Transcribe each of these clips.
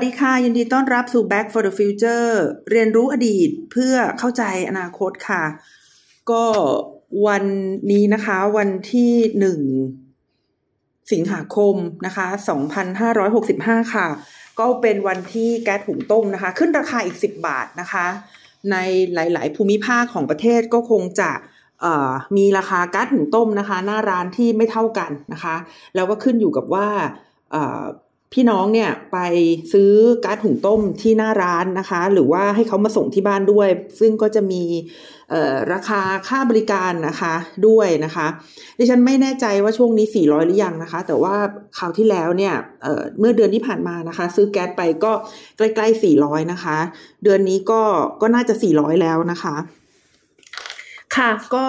สวัสดีค่ะ ยินดีต้อนรับสู่ Back for the Future เรียนรู้อดีตเพื่อเข้าใจอนาคตค่ะ ก็วันนี้นะคะ วันที่หนึ่งสิงหาคมนะคะ2565ค่ะ ก็เป็นวันที่แก๊สหุงต้มนะคะ ขึ้นราคาอีก10บาทนะคะ ในหลาย ๆ ภูมิภาคของประเทศก็คงจะมีราคาก๊าซหุงต้มนะคะ หน้าร้านที่ไม่เท่ากันนะคะ แล้วก็ขึ้นอยู่กับว่า พี่น้องเนี่ยไปซื้อก๊าซหุงต้มที่หน้าร้านนะคะ หรือว่าให้เขามาส่งที่บ้านด้วย ซึ่งก็จะมีราคาค่าบริการนะคะด้วยนะคะดิฉันไม่แน่ใจว่าช่วงนี้ 400 หรือยังนะคะ แต่ว่าคราวที่แล้วเนี่ยเเมื่อเดือนที่ผ่านมานะคะ ซื้อแก๊สไปก็ใกล้ๆ 400 นะคะ เดือนนี้ก็ก็น่าจะ 400 แล้วนะคะ ค่ะก็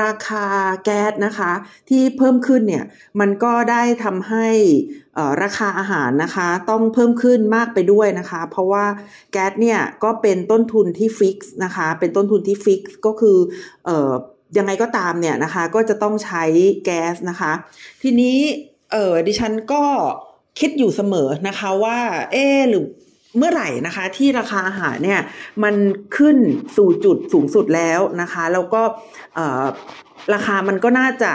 ราคาแก๊สนะคะ ที่เพิ่มขึ้นเนี่ยมันก็ได้ทำให้ราคาอาหารนะคะ ต้องเพิ่มขึ้นมากไปด้วยนะคะ เพราะว่าแก๊สเนี่ยก็เป็นต้นทุนที่ fix นะคะ เป็นต้นทุนที่ fix ก็คืออยังไงก็ตามเนี่ยนะคะ ก็จะต้องใช้แก๊สนะคะ ทีนี้เออดิฉันก็คิดอยู่เสมอนะคะว่า เออหรือ เมื่อไหร่นะคะที่ราคาอาหารเนี่ยมันขึ้นสู่จุดสูงสุดแล้วนะคะ แล้วก็ราคามันก็น่าจะ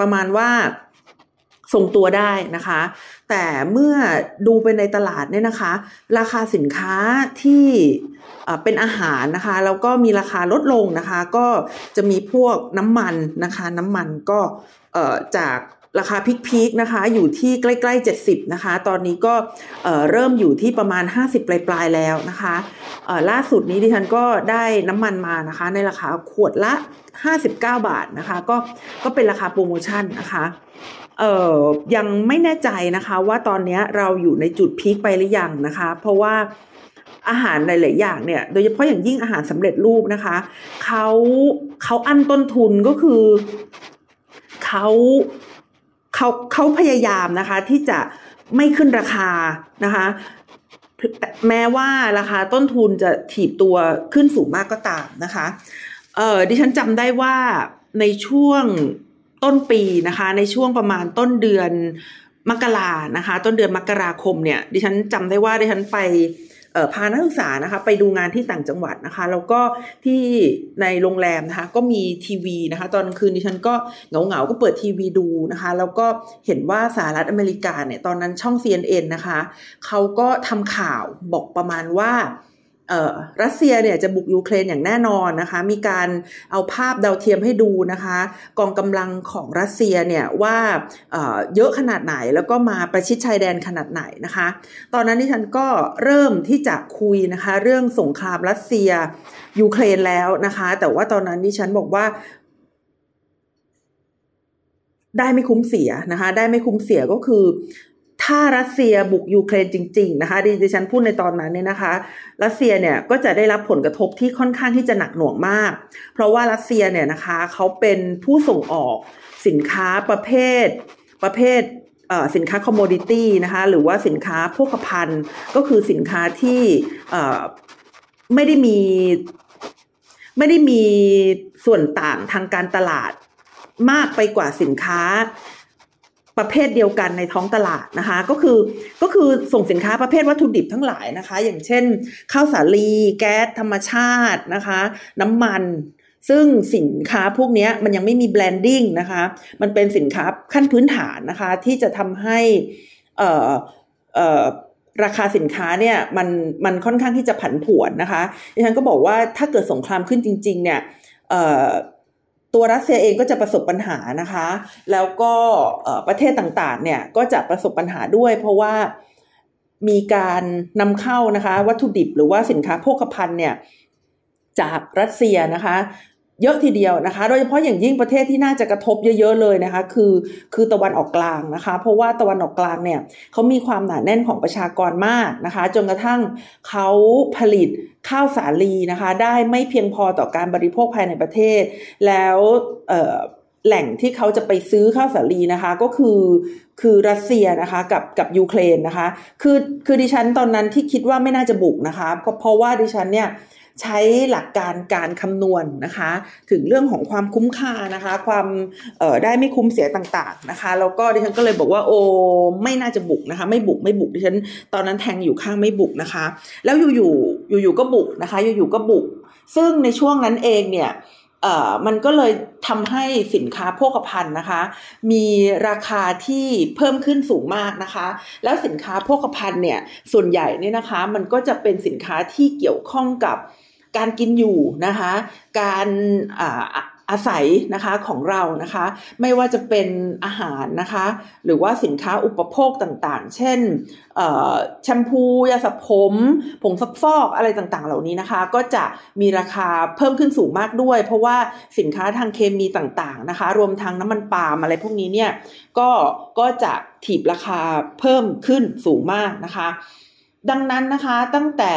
ประมาณว่าทรงตัวได้นะคะ แต่เมื่อดูไปในตลาดเนี่ยนะคะ ราคาสินค้าที่เป็นอาหารนะคะแล้วก็มีราคาลดลงนะคะ ก็จะมีพวกน้ำมันนะคะ น้ำมันก็จาก ราคาพีคๆนะคะ อยู่ที่ใกล้ๆ 70 นะคะ ตอนนี้ก็เริ่มอยู่ที่ประมาณ 50 ปลายๆแล้วนะคะล่าสุดนี้ดิฉันก็ได้น้ำมันมานะคะ ในราคาขวดละ 59 บาทนะคะ ก็ก็เป็นราคาโปรโมชั่นนะคะเอ่อยังไม่แน่ใจนะคะว่าตอนนี้เราอยู่ในจุดพีคไปหรือยังนะคะ เพราะว่าอาหารหลาย ๆ อย่างเนี่ย โดยเฉพาะอย่างยิ่งอาหารสำเร็จรูปนะคะเขาเขาอั้นต้นทุนก็คือเขา เขาเขาพยายามนะคะที่จะไม่ขึ้นราคานะคะแม้ว่าราคาต้นทุนจะถีบตัวขึ้นสูงมากก็ตามนะคะเออดิฉันจำได้ว่าในช่วงต้นปีนะคะ ในช่วงประมาณต้นเดือนมกรานะคะ ต้นเดือนมกราคมเนี่ย ดิฉันจำได้ว่าดิฉันไป พานักศึกษานะคะไปดูงานที่ต่างจังหวัดนะคะ แล้วก็ที่ในโรงแรมนะคะก็มีทีวีนะคะ ตอนกลางคืนดิฉันก็เหงาเหงาก็เปิดทีวีดูนะคะ แล้วก็เห็นว่าสหรัฐอเมริกาเนี่ยตอนนั้นช่อง CNN นะคะเขาก็ทำข่าวบอกประมาณว่า รัสเซียเนี่ยจะบุกยูเครนอย่างแน่นอนนะคะ มีการเอาภาพดาวเทียมให้ดูนะคะ กองกำลังของรัสเซียเนี่ยว่าเยอะขนาดไหนแล้วก็มาประชิดชายแดนขนาดไหนนะคะ ตอนนั้นที่ฉันก็เริ่มที่จะคุยนะคะ เรื่องสงครามรัสเซียยูเครนแล้วนะคะ แต่ว่าตอนนั้นที่ฉันบอกว่าได้ไม่คุ้มเสียนะคะ ได้ไม่คุ้มเสียก็คือ ถ้ารัสเซียบุกยูเครนจริง ๆ นะคะดิฉันพูดในตอนนั้นเนี่ยนะคะ รัสเซียเนี่ยก็จะได้รับผลกระทบที่ค่อนข้างที่จะหนักหน่วงมาก เพราะว่ารัสเซียเนี่ยนะคะเขาเป็นผู้ส่งออกสินค้าประเภทประเภทสินค้าคอมมดิตี้นะคะหรือว่าสินค้าพวกพันก็คือสินค้าที่ไม่ได้มีไม่ได้มีส่วนต่างทางการตลาดมากไปกว่าสินค้า ประเภทเดียวกันในท้องตลาดนะคะก็คือก็คือส่งสินค้าประเภทวัตถุดิบทั้งหลายนะคะ อย่างเช่น ข้าวสาลีแก๊สธรรมชาตินะคะ น้ำมันซึ่งสินค้าพวกนี้มันยังไม่มีแบรนดิ้งนะคะ มันเป็นสินค้าขั้นพื้นฐานนะคะ ที่จะทำให้เอ่อเอ่อราคาสินค้าเนี่ยมันมันค่อนข้างที่จะผันผวนนะคะดิฉันก็บอกว่าถ้าเกิดสงครามขึ้นจริง ๆ เนี่ย ตัวรัสเซียเองก็จะประสบปัญหานะคะ แล้วก็ประเทศต่างๆเนี่ยก็จะประสบปัญหาด้วย เพราะว่ามีการนำเข้านะคะ วัตถุดิบหรือว่าสินค้าโภคภัณฑ์เนี่ยจากรัสเซียนะคะ เยอะทีเดียวนะคะ โดยเฉพาะอย่างยิ่งประเทศที่น่าจะกระทบเยอะๆเลยนะคะ คือคือตะวันออกกลางนะคะ เพราะว่าตะวันออกกลางเนี่ยเขามีความหนาแน่นของประชากรมากนะคะ จนกระทั่งเขาผลิตข้าวสาลีนะคะ ได้ไม่เพียงพอต่อการบริโภคภายในประเทศ แล้วแหล่งที่เขาจะไปซื้อข้าวสาลีนะคะ ก็คือคือรัสเซียนะคะกับกับยูเครนนะคะ คือคือดิฉันตอนนั้นที่คิดว่าไม่น่าจะบุกนะคะเพราะว่าดิฉันเนี่ย ใช้หลักการการคำนวณนะคะ ถึงเรื่องของความคุ้มค่านะคะ ความได้ไม่คุ้มเสียต่างๆนะคะแล้วก็ดิฉันก็เลยบอกว่าโอ้ไม่น่าจะบุกนะคะ ไม่บุกไม่บุกดิฉันตอนนั้นแทงอยู่ข้างไม่บุกนะคะ แล้วอยู่ๆอยู่ๆก็บุกนะคะ อยู่ๆก็บุก ซึ่งในช่วงนั้นเองเนี่ยมันก็เลยทำให้สินค้าโภคภัณฑ์นะคะ มีราคาที่เพิ่มขึ้นสูงมากนะคะ แล้วสินค้าโภคภัณฑ์เนี่ยส่วนใหญ่เนี่ยนะคะ มันก็จะเป็นสินค้าที่เกี่ยวข้องกับ การกินอยู่นะคะ การอาอาศัยนะคะของเรานะคะ ไม่ว่าจะเป็นอาหารนะคะ หรือว่าสินค้าอุปโภคต่างๆ เช่นแชมพูยาสระผมผงซักฟอกอะไรต่างๆ เหล่านี้นะคะ ก็จะมีราคาเพิ่มขึ้นสูงมากด้วย เพราะว่าสินค้าทางเคมีต่างๆนะคะ รวมทั้งน้ำมันปาล์มอะไรพวกนี้เนี่ยก็ก็จะถีบราคาเพิ่มขึ้นสูงมากนะคะ ดังนั้นนะคะตั้งแต่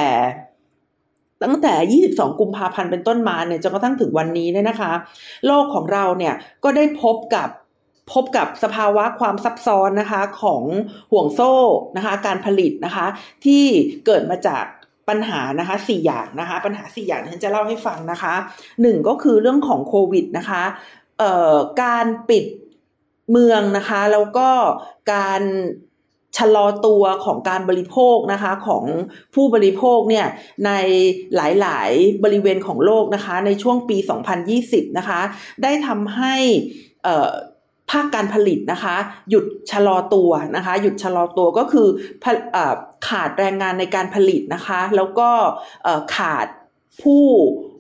ตั้งแต่ 22 กุมภาพันธ์เป็นต้นมาเนี่ยจนกระทั่งถึงวันนี้เนี่ยนะคะ โลกของเราเนี่ยก็ได้พบกับพบกับสภาวะความซับซ้อนนะคะของห่วงโซ่นะคะการผลิตนะคะที่เกิดมาจากปัญหานะคะสี่อย่างนะคะปัญหาสี่อย่างฉันจะเล่าให้ฟังนะคะหนึ่งก็คือเรื่องของโควิดนะคะเอ่อการปิดเมืองนะคะแล้วก็การ ชะลอตัวของการบริโภคนะคะของผู้บริโภคเนี่ยในหลายๆ บริเวณของโลกนะคะในช่วงปี 2020 นะคะได้ทำให้ภาคการผลิตนะคะ หยุดชะลอตัวนะคะ หยุดชะลอตัวก็คือขาดแรงงานในการผลิตนะคะ แล้วก็ขาดผู้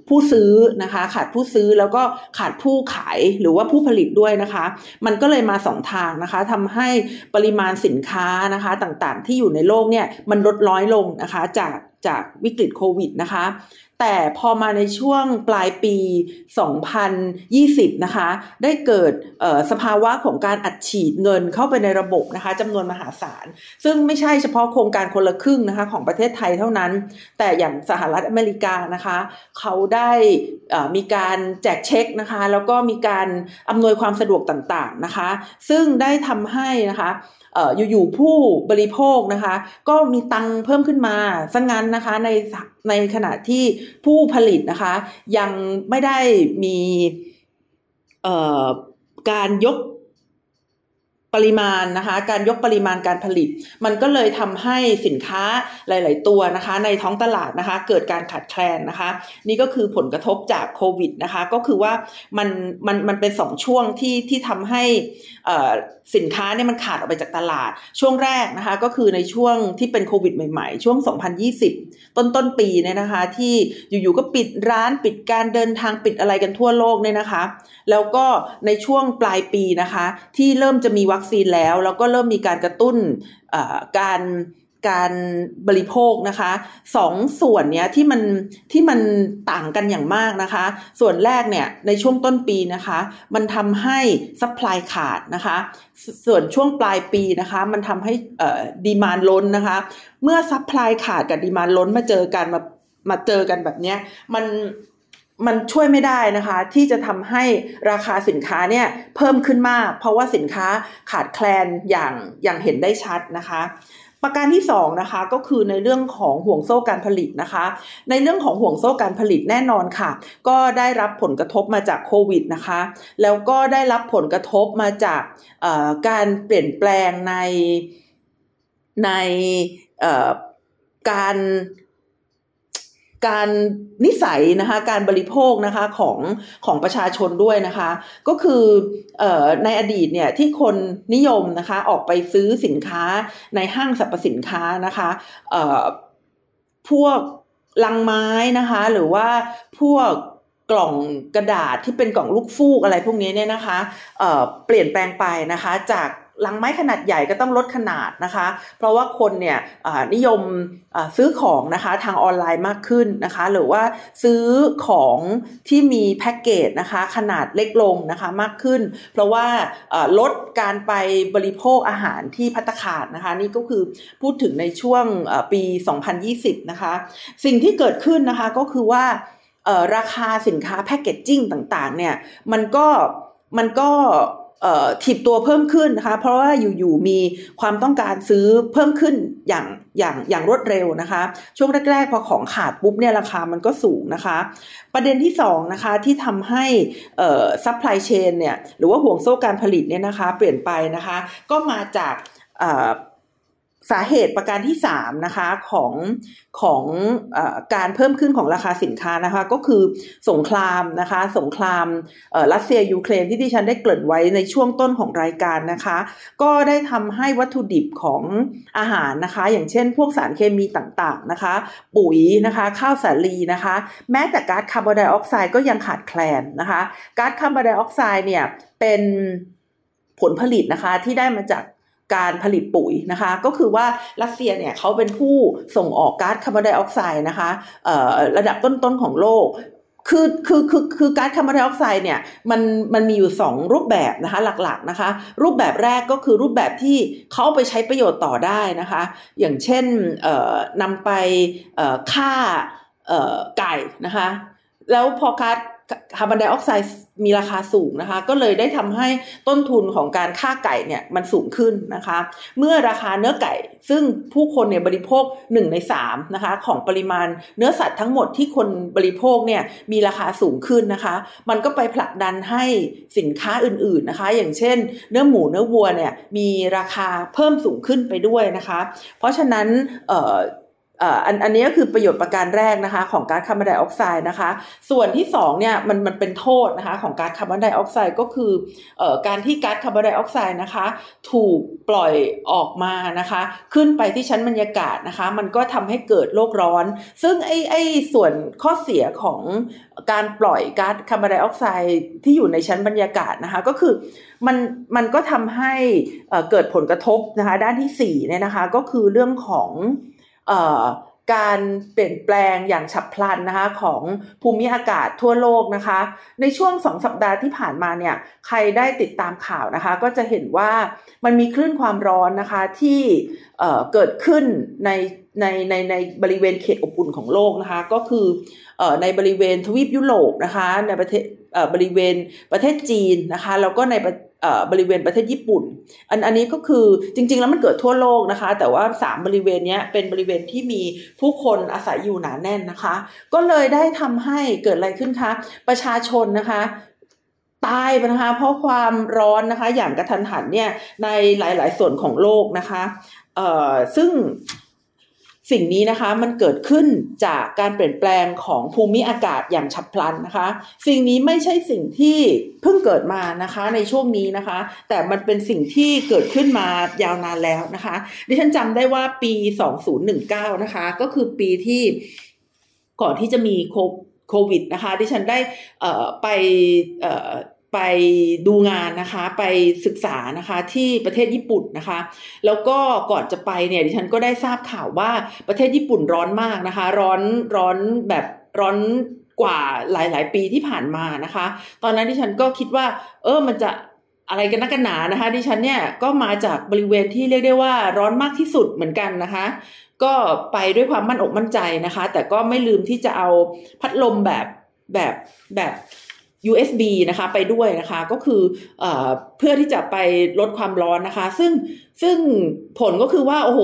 ผู้ซื้อนะคะ ขาดผู้ซื้อแล้วก็ขาดผู้ขายหรือว่าผู้ผลิตด้วยนะคะ มันก็เลยมาสองทางนะคะทำให้ปริมาณสินค้านะคะต่างๆ ที่อยู่ในโลกเนี่ยมันลดน้อยลงนะคะ จากจากวิกฤตโควิดนะคะ แต่พอมาในช่วงปลายปี 2020 นะคะ ได้เกิดสภาวะของการอัดฉีดเงินเข้าไปในระบบนะคะจำนวนมหาศาล ซึ่งไม่ใช่เฉพาะโครงการคนละครึ่งนะคะของประเทศไทยเท่านั้น แต่อย่างสหรัฐอเมริกานะคะ เขาได้มีการแจกเช็คนะคะ แล้วก็มีการอำนวยความสะดวกต่างๆนะคะ ซึ่งได้ทำให้นะคะ อยู่ๆผู้บริโภคนะคะ ก็มีตังเพิ่มขึ้นมาซะงั้นนะคะในในขณะที่ผู้ผลิตนะคะ ยังไม่ได้มีการยก ปริมาณนะคะการยกปริมาณการผลิต มันก็เลยทำให้สินค้าหลาย ๆ ตัวนะคะ ในท้องตลาดนะคะ เกิดการขาดแคลนนะคะ นี่ก็คือผลกระทบจากโควิดนะคะ ก็คือว่ามันมันมันเป็นสองช่วงที่ที่ทำให้สินค้าเนี่ยมันขาดออกไปจากตลาด ช่วงแรกนะคะ ก็คือในช่วงที่เป็นโควิดใหม่ ๆ ช่วง 2020 ต้นต้นปีเนี่ยนะคะ ที่อยู่ ๆ ก็ปิดร้านปิดการเดินทางปิดอะไรกันทั่วโลกเนี่ยนะคะ แล้วก็ในช่วงปลายปีนะคะ ที่เริ่มจะมีวัคซีนแล้ว แล้วก็เริ่มมีการกระตุ้นการการบริโภคนะคะสองส่วนเนี้ยที่มันที่มันต่างกันอย่างมากนะคะ ส่วนแรกเนี่ยในช่วงต้นปีนะคะ มันทำให้ supply ขาดนะคะ ส่วนช่วงปลายปีนะคะ มันทำให้เอ่อ demand ล้นนะคะ เมื่อ supply ขาดกับ demand ล้นมาเจอกันมามาเจอกันแบบเนี้ยมัน มันช่วยไม่ได้นะคะ ที่จะทำให้ราคาสินค้าเนี่ยเพิ่มขึ้นมาก เพราะว่าสินค้าขาดแคลนอย่างอย่างเห็นได้ชัดนะคะประการที่2นะคะก็คือในเรื่องของห่วงโซ่การผลิตนะคะ ในเรื่องของห่วงโซ่การผลิตแน่นอนค่ะ ก็ได้รับผลกระทบมาจากโควิดนะคะ แล้วก็ได้รับผลกระทบมาจากการเปลี่ยนแปลงในในการ การนิสัยนะคะการบริโภคนะคะของของประชาชนด้วยนะคะ ก็คืออในอดีตเนี่ยที่คนนิยมนะคะออกไปซื้อสินค้าในห้างสรรพสินค้านะคะพวกลังไม้นะคะ หรือว่าพวกกล่องกระดาษที่เป็นกล่องลูกฟูกอะไรพวกนี้เนี่ยนะคะเเปลี่ยนแปลงไปนะคะจาก ลังไม้ขนาดใหญ่ก็ต้องลดขนาดนะคะ เพราะว่าคนเนี่ยนิยมซื้อของนะคะทางออนไลน์มากขึ้นนะคะ หรือว่าซื้อของที่มีแพ็กเกจนะคะขนาดเล็กลงนะคะมากขึ้น เพราะว่าลดการไปบริโภคอาหารที่พัตคาดนะคะ นี่ก็คือพูดถึงในช่วงปี 2020 นะคะ สิ่งที่เกิดขึ้นนะคะก็คือว่าราคาสินค้าแพคเกจจิ้งต่างๆเนี่ยมันก็มันก็ ถีบตัวเพิ่มขึ้นนะคะ เพราะว่าอยู่ๆมีความต้องการซื้อเพิ่มขึ้นอย่างอย่างอย่างรวดเร็วนะคะ ช่วงแรกๆพอของขาดปุ๊บเนี่ยราคามันก็สูงนะคะ ประเด็นที่2นะคะที่ทำให้ supply chain เนี่ยหรือว่าห่วงโซ่การผลิตเนี่ยนะคะ เปลี่ยนไปนะคะ ก็มาจาก สาเหตุประการที่3นะคะของของอการเพิ่มขึ้นของราคาสินค้านะคะก็คือสงครามนะคะสงครามรัสเซียยูเครนที่ดิฉันได้เกริ่นไว้ในช่วงต้นของรายการนะคะ ก็ได้ทำให้วัตถุดิบของอาหารนะคะ อย่างเช่น พวกสารเคมีต่างๆนะคะ ปุ๋ยนะคะข้าวสาลีนะคะ แม้แต่ก๊าซคาร์บอนไดออกไซด์ก็ยังขาดแคลนนะคะก๊าซคาร์บอนไดออกไซด์เนี่ยเป็นผลผลิตนะคะที่ได้มาจาก การผลิตปุ๋ยนะคะ ก็คือว่ารัสเซียเนี่ยเขาเป็นผู้ส่งออกก๊าซคาร์บอนไดออกไซด์นะคะระดับต้นๆของโลกคือคือคือคือก๊าซคาร์บอนไดออกไซด์เนี่ยมันมันมีอยู่ 2 รูปแบบนะคะหลักๆนะคะ รูปแบบแรกก็คือรูปแบบที่เขาไปใช้ประโยชน์ต่อได้นะคะ อย่างเช่นนำไปฆ่าไก่นะคะ แล้วพอก๊าซ คาร์บอนไดออกไซด์มีราคาสูงนะคะ ก็เลยได้ทำให้ต้นทุนของการฆ่าไก่เนี่ยมันสูงขึ้นนะคะ เมื่อราคาเนื้อไก่ ซึ่งผู้คนเนี่ยบริโภค1ใน3นะคะของปริมาณเนื้อสัตว์ทั้งหมดที่คนบริโภคเนี่ยมีราคาสูงขึ้นนะคะ มันก็ไปผลักดันให้สินค้าอื่นๆนะคะ อย่างเช่น เนื้อหมูเนื้อวัวเนี่ยมีราคาเพิ่มสูงขึ้นไปด้วยนะคะ เพราะฉะนั้นอั นอันนี้ก็คือประโยชน์ประการแรกนะคะของก๊าซคาร์บอนไดออกไซด์นะคะ ส่วนที่2เนี่ยมันมันเป็นโทษนะคะของก๊าซคาร์บอนไดออกไซด์ก็คืออการที่ก๊าซคาร์บอนไดออกไซด์นะคะ ถูกปล่อยออกมานะคะ ขึ้นไปที่ชั้นบรรยากาศนะคะ มันก็ทำให้เกิดโลกร้อน ซึ่งไอ้ไอ้ส่วนข้อเสียของการปล่อยก๊าซคาร์บอนไดออกไซด์ที่อยู่ในชั้นบรรยากาศนะคะก็คือมันมันก็ทำให้เกิดผลกระทบนะคะ ด้านที่4เนี่ยนะคะก็คือเรื่องของ การเปลี่ยนแปลงอย่างฉับพลันนะคะของภูมิอากาศทั่วโลกนะคะ ในช่วงสองสัปดาห์ที่ผ่านมาเนี่ยใครได้ติดตามข่าวนะคะ ก็จะเห็นว่ามันมีคลื่นความร้อนนะคะที่เกิดขึ้นในในในในบริเวณเขตอบอุ่นของโลกนะคะ ก็คือในบริเวณทวีปยุโรปนะคะในประเทศบริเวณประเทศจีนนะคะแล้วก็ใน บริเวณประเทศญี่ปุ่น อันอันนี้ก็คือจริง ๆ แล้วมันเกิดทั่วโลกนะคะ แต่ว่า 3 บริเวณนี้เป็นบริเวณที่มีผู้คนอาศัยอยู่หนาแน่นนะคะ ก็เลยได้ทำให้เกิดอะไรขึ้นคะประชาชนนะคะตายไปนะคะเพราะความร้อนนะคะ อย่างกระทันหันเนี่ยในหลาย ๆ ส่วนของโลกนะคะ เอ่อซึ่ง สิ่งนี้นะคะมันเกิดขึ้นจากการเปลี่ยนแปลงของภูมิอากาศอย่างฉับพลันนะคะ สิ่งนี้ไม่ใช่สิ่งที่เพิ่งเกิดมานะคะในช่วงนี้นะคะ แต่มันเป็นสิ่งที่เกิดขึ้นมายาวนานแล้วนะคะ ดิฉันจำได้ว่าปี 2019 นะคะ ก็คือปีที่ก่อนที่จะมีโควิดนะคะ ดิฉันได้ไป ไปดูงานนะคะไปศึกษานะคะที่ประเทศญี่ปุ่นนะคะ แล้วก็ก่อนจะไปเนี่ยดิฉันก็ได้ทราบข่าวว่าประเทศญี่ปุ่นร้อนมากนะคะ ร้อนร้อนแบบร้อนกว่าหลาย ๆ ปีที่ผ่านมานะคะ ตอนนั้นดิฉันก็คิดว่า เออมันจะอะไรกันนักกันหนานะคะ ดิฉันเนี่ยก็มาจากบริเวณที่เรียกได้ว่าร้อนมากที่สุดเหมือนกันนะคะ ก็ไปด้วยความมั่นอกมั่นใจนะคะ แต่ก็ไม่ลืมที่จะเอาพัดลมแบบแบบแบบ USB นะคะไปด้วยนะคะก็คือเอเพื่อที่จะไปลดความร้อนนะคะ ซึ่งซึ่งผลก็คือว่า โอ้โห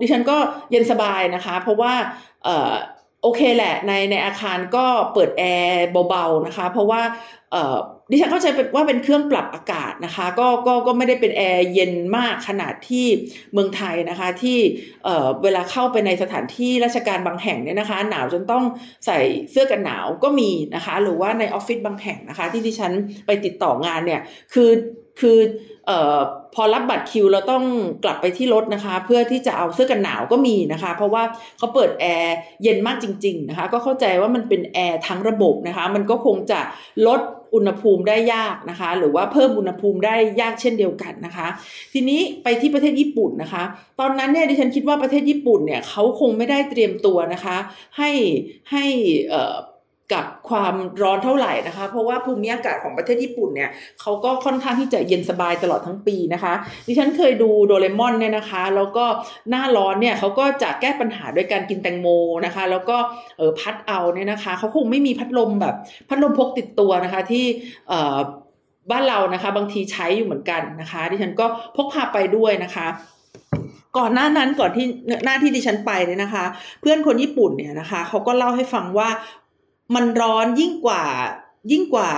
ดิฉันก็เย็นสบายนะคะ เพราะว่าโอเคแหละในในอาคารก็เปิดแอร์เบาๆนะคะ เพราะว่า ดิฉันเข้าใจว่าเป็นเครื่องปรับอากาศนะคะ ก็ก็ก็ไม่ได้เป็นแอร์เย็นมากขนาดที่เมืองไทยนะคะ ที่เวลาเข้าไปในสถานที่ราชการบางแห่งเนี่ยนะคะ หนาวจนต้องใส่เสื้อกันหนาวก็มีนะคะ หรือว่าในออฟฟิศบางแห่งนะคะ ที่ดิฉันไปติดต่องานเนี่ยคือคือออพอรับบัตรคิวเราต้องกลับไปที่รถนะคะ เพื่อที่จะเอาเสื้อกันหนาวก็มีนะคะ เพราะว่าเขาเปิดแอร์เย็นมากจริง ๆนะคะ ก็เข้าใจว่ามันเป็นแอร์ทั้งระบบนะคะ มันก็คงจะลด อุณหภูมิได้ยากนะคะ หรือว่าเพิ่มอุณหภูมิได้ยากเช่นเดียวกันนะคะ ทีนี้ไปที่ประเทศญี่ปุ่นนะคะ ตอนนั้นเนี่ยดิฉันคิดว่าประเทศญี่ปุ่นเนี่ยเขาคงไม่ได้เตรียมตัวนะคะ ให้ให้ กับความร้อนเท่าไหร่นะคะ เพราะว่าภูมิอากาศของประเทศญี่ปุ่นเนี่ยเขาก็ค่อนข้างที่จะเย็นสบายตลอดทั้งปีนะคะ ดิฉันเคยดูโดเรมอนเนี่ยนะคะ แล้วก็หน้าร้อนเนี่ยเขาก็จะแก้ปัญหาด้วยการกินแตงโมนะคะ แล้วก็เออพัดเอาเนี่ยนะคะเขาคงไม่มีพัดลมแบบพัดลมพกติดตัวนะคะที่เออบ้านเรานะคะ บางทีใช้อยู่เหมือนกันนะคะ ดิฉันก็พกพาไปด้วยนะคะก่อนหน้านั้นก่อนที่หน้าที่ดิฉันไปเนี่ยนะคะ เพื่อนคนญี่ปุ่นเนี่ยนะคะเขาก็เล่าให้ฟังว่า มันร้อนยิ่งกว่ายิ่งกว่า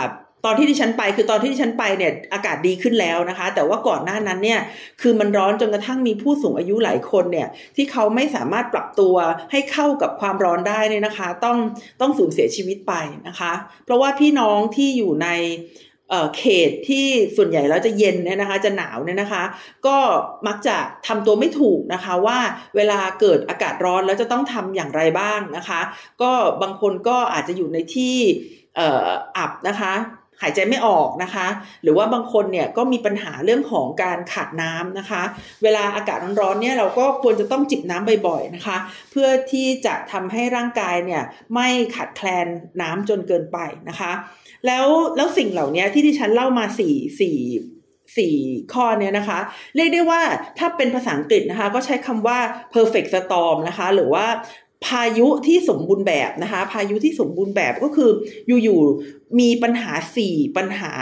ตอนที่ดิฉันไปคือตอนที่ดิฉันไปเนี่ยอากาศดีขึ้นแล้วนะคะ แต่ว่าก่อนหน้านั้นเนี่ยคือมันร้อนจนกระทั่งมีผู้สูงอายุหลายคนเนี่ยที่เขาไม่สามารถปรับตัวให้เข้ากับความร้อนได้เนี่ยนะคะ ต้องต้องสูญเสียชีวิตไปนะคะ เพราะว่าพี่น้องที่อยู่ใน เขตที่ส่วนใหญ่แล้วจะเย็นเนี่ยนะคะ จะหนาวเนี่ยนะคะ ก็มักจะทำตัวไม่ถูกนะคะว่าเวลาเกิดอากาศร้อนแล้วจะต้องทำอย่างไรบ้างนะคะ ก็บางคนก็อาจจะอยู่ในที่อับนะคะ หายใจไม่ออกนะคะ หรือว่าบางคนเนี่ยก็มีปัญหาเรื่องของการขาดน้ำนะคะ เวลาอากาศร้อนๆเนี่ยเราก็ควรจะต้องจิบน้ำบ่อยๆนะคะ เพื่อที่จะทำให้ร่างกายเนี่ยไม่ขาดแคลนน้ำจนเกินไปนะคะ แล้วแล้วสิ่งเหล่านี้ที่ที่ฉันเล่ามาสี่สี่สี่ข้อเนี้ยนะคะ เรียกได้ว่าถ้าเป็นภาษาอังกฤษนะคะ ก็ใช้คำว่า perfect storm นะคะ หรือว่า พายุที่สมบูรณ์แบบนะคะ พายุที่สมบูรณ์แบบก็คืออยู่ๆมีปัญหาสี่ปัญหา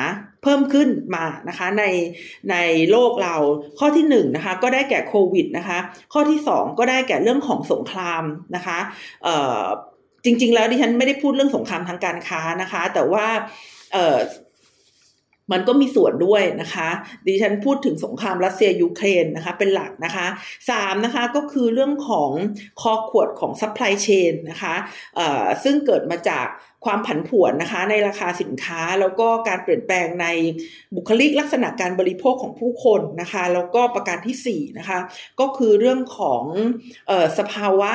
เพิ่มขึ้นมานะคะในในโลกเราข้อที่หนึ่งนะคะก็ได้แก่โควิดนะคะข้อที่สองก็ได้แก่เรื่องของสงครามนะคะเอ่อจริง ๆ แล้วดิฉันไม่ได้พูดเรื่องสงครามทางการค้านะคะ แต่ว่าเอ่อ มันก็มีส่วนด้วยนะคะ ดิฉันพูดถึงสงครามรัสเซียยูเครนนะคะเป็นหลักนะคะสามนะคะก็คือเรื่องของคอขวดของ supply chain นะคะซึ่งเกิดมาจากความผันผวนนะคะในราคาสินค้าแล้วก็การเปลี่ยนแปลงในบุคลิกลักษณะการบริโภคของผู้คนนะคะ แล้วก็ประการที่4นะคะก็คือเรื่องของออสภาวะ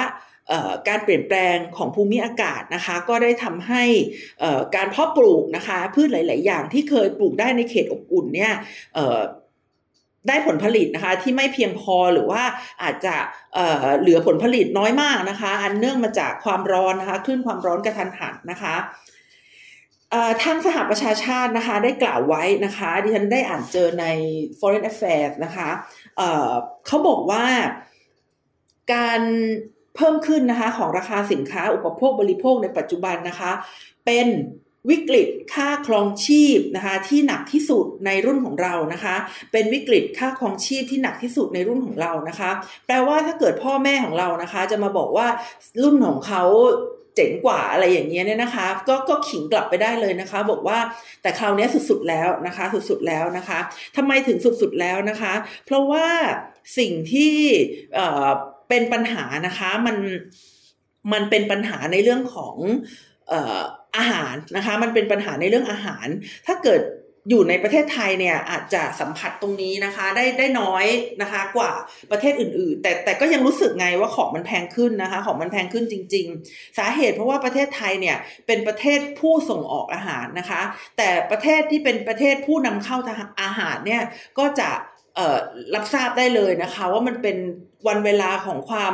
การเปลี่ยนแปลงของภูมิอากาศนะคะ ก็ได้ทำให้การเพาะปลูกนะคะพืชหลาย ๆ อย่างที่เคยปลูกได้ในเขตอบอุ่นเนี่ยได้ผลผลิตนะคะที่ไม่เพียงพอหรือว่าอาจจะเเหลือผลผลิตน้อยมากนะคะ อันเนื่องมาจากความร้อนนะคะคลื่นความร้อนกระทันหันนะคะทางสหประชาชาตินะคะได้กล่าวไว้นะคะดิฉันได้อ่านเจอใน Foreign Affairs นะคะเเขาบอกว่าการ เพิ่มขึ้นนะคะของราคาสินค้าอุปโภคบริโภคในปัจจุบันนะคะ เป็นวิกฤตค่าครองชีพนะคะที่หนักที่สุดในรุ่นของเรานะคะ เป็นวิกฤตค่าครองชีพที่หนักที่สุดในรุ่นของเรานะคะ แปลว่าถ้าเกิดพ่อแม่ของเรานะคะ จะมาบอกว่ารุ่นของเขาเจ๋งกว่าอะไรอย่างเงี้ยเนี่ยนะคะ ก็ก็ขิงกลับไปได้เลยนะคะ บอกว่าแต่คราวนี้สุดๆแล้วนะคะ สุดๆแล้วนะคะทำไมถึงสุดๆแล้วนะคะ เพราะว่าสิ่งที่ เป็นปัญหานะคะมันมันเป็นปัญหาในเรื่องของอาหารนะคะ มันเป็นปัญหาในเรื่องอาหาร ถ้าเกิดอยู่ในประเทศไทยเนี่ยอาจจะสัมผัสตรงนี้นะคะ ได้ได้น้อยนะคะกว่าประเทศอื่น ๆ แต่แต่ก็ยังรู้สึกไงว่าของมันแพงขึ้นนะคะ ของมันแพงขึ้นจริง ๆ สาเหตุเพราะว่าประเทศไทยเนี่ยเป็นประเทศผู้ส่งออกอาหารนะคะ แต่ประเทศที่เป็นประเทศผู้นำเข้าอาหารเนี่ยก็จะ รับทราบได้เลยนะคะ ว่ามันเป็นวันเวลาของความ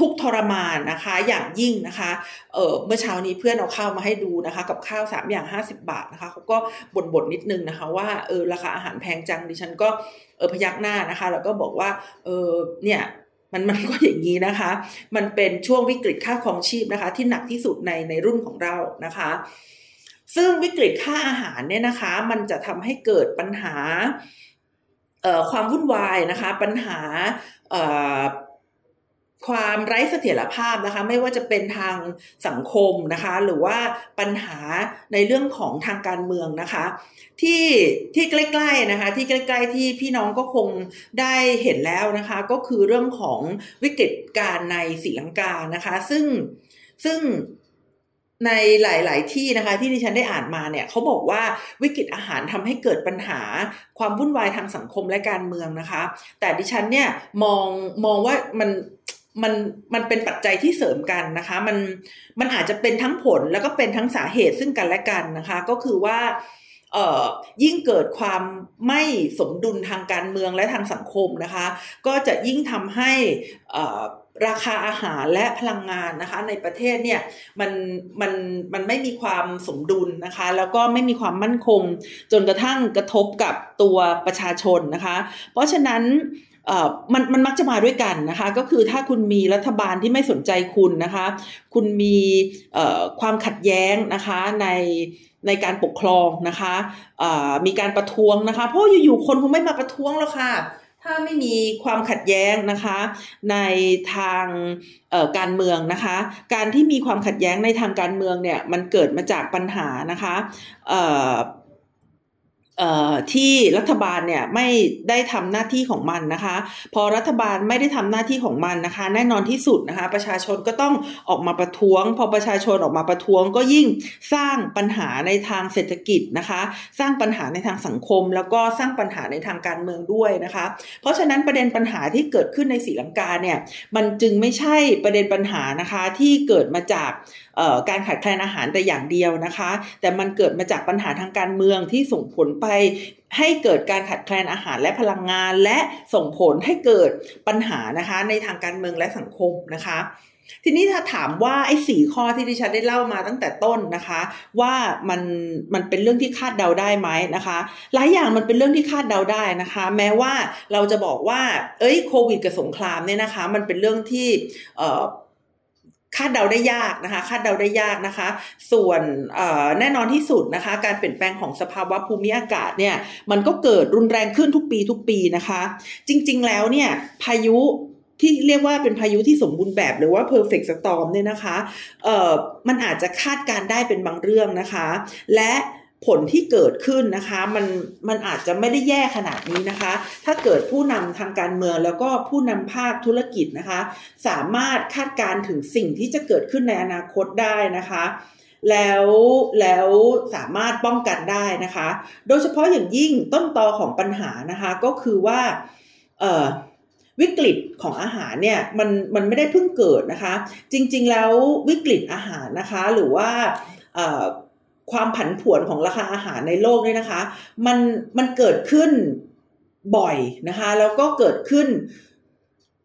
ทุกทรมานนะคะ อย่างยิ่งนะคะเเมื่อเช้านี้เพื่อนเอาข้าวมาให้ดูนะคะ กับข้าวสามอย่างห้าสิบาทนะคะเขาก็บ่นบ่นนิดนึงนะคะ ว่าเออราคาอาหารแพงจังดิฉันก็เออพยักหน้านะคะ แล้วก็บอกว่าเออเนี่ยมันมันก็อย่างนี้นะคะ มันเป็นช่วงวิกฤตค่าครองชีพนะคะ ที่หนักที่สุดในในรุ่นของเรานะคะ ซึ่งวิกฤตค่าอาหารเนี่ยนะคะ มันจะทำให้เกิดปัญหา ความวุ่นวายนะคะ ปัญหาความไร้เสถียรภาพนะคะ ไม่ว่าจะเป็นทางสังคมนะคะ หรือว่าปัญหาในเรื่องของทางการเมืองนะคะ ที่ที่ใกล้ๆนะคะ ที่ใกล้ๆที่พี่น้องก็คงได้เห็นแล้วนะคะ ก็คือเรื่องของวิกฤตการในศรีลังกานะคะ ซึ่งซึ่ง ในหลาย ๆ ที่นะคะ ที่ดิฉันได้อ่านมาเนี่ยเขาบอกว่าวิกฤตอาหารทำให้เกิดปัญหาความวุ่นวายทางสังคมและการเมืองนะคะ แต่ดิฉันเนี่ยมองมองว่ามันมันมันเป็นปัจจัยที่เสริมกันนะคะ มันมันอาจจะเป็นทั้งผลแล้วก็เป็นทั้งสาเหตุซึ่งกันและกันนะคะ ก็คือว่าเอ่อยิ่งเกิดความไม่สมดุลทางการเมืองและทางสังคมนะคะ ก็จะยิ่งทำให้อ่ ราคาอาหารและพลังงานนะคะในประเทศเนี่ยมันมันมันไม่มีความสมดุลนะคะ แล้วก็ไม่มีความมั่นคง จนกระทั่งกระทบกับตัวประชาชนนะคะ เพราะฉะนั้นมันมันมักจะมาด้วยกันนะคะ ก็คือถ้าคุณมีรัฐบาลที่ไม่สนใจคุณนะคะ คุณมีความขัดแย้งนะคะในในการปกครองนะคะมีการประท้วงนะคะ เพราะอยู่ๆคนคงไม่มาประท้วงแล้วค่ะ ถ้าไม่มีความขัดแย้งนะคะ ในทางการเมืองนะคะ การที่มีความขัดแย้งในทางการเมืองเนี่ยมันเกิดมาจากปัญหานะคะ ที่รัฐบาลเนี่ยไม่ได้ทำหน้าที่ของมันนะคะ พอรัฐบาลไม่ได้ทำหน้าที่ของมันนะคะ แน่นอนที่สุดนะคะ ประชาชนก็ต้องออกมาประท้วง พอประชาชนออกมาประท้วง ก็ยิ่งสร้างปัญหาในทางเศรษฐกิจนะคะ สร้างปัญหาในทางสังคม แล้วก็สร้างปัญหาในทางการเมืองด้วยนะคะ เพราะฉะนั้นประเด็นปัญหาที่เกิดขึ้นในศรีลังกาเนี่ยมันจึงไม่ใช่ประเด็นปัญหานะคะที่เกิดมาจาก การขาดแคลนอาหารแต่อย่างเดียวนะคะ แต่มันเกิดมาจากปัญหาทางการเมืองที่ส่งผลไปให้เกิดการขาดแคลนอาหารและพลังงาน และส่งผลให้เกิดปัญหานะคะในทางการเมืองและสังคมนะคะทีนี้ถ้าถามว่าไอ้สี่ข้อที่ดิฉันได้เล่ามาตั้งแต่ต้นนะคะ ว่ามันมันเป็นเรื่องที่คาดเดาได้ไหมนะคะ หลายอย่างมันเป็นเรื่องที่คาดเดาได้นะคะ แม้ว่าเราจะบอกว่า เอ้ยโควิดกับสงครามเนี่ยนะคะ มันเป็นเรื่องที่ คาดเดาได้ยากนะคะคาดเดาได้ยากนะคะ ส่วนแน่นอนที่สุดนะคะ การเปลี่ยนแปลงของสภาวะภูมิอากาศเนี่ยมันก็เกิดรุนแรงขึ้นทุกปีทุกปีนะคะ จริงๆแล้วเนี่ยพายุที่เรียกว่าเป็นพายุที่สมบูรณ์แบบหรือว่า perfect storm เนี่ยนะคะเอ่อมันอาจจะคาดการได้เป็นบางเรื่องนะคะ และ ผลที่เกิดขึ้นนะคะมันมันอาจจะไม่ได้แย่ขนาดนี้นะคะ ถ้าเกิดผู้นำทางการเมืองแล้วก็ผู้นำภาคธุรกิจนะคะ สามารถคาดการถึงสิ่งที่จะเกิดขึ้นในอนาคตได้นะคะ แล้วแล้วสามารถป้องกันได้นะคะ โดยเฉพาะอย่างยิ่งต้นตอของปัญหานะคะก็คือว่าเอ่อวิกฤตของอาหารเนี่ยมันมันไม่ได้เพิ่งเกิดนะคะ จริง ๆ แล้ววิกฤตอาหารนะคะ หรือว่า ความผันผวนของราคาอาหารในโลกเนี่ยนะคะ มันมันเกิดขึ้นบ่อยนะคะ แล้วก็เกิดขึ้น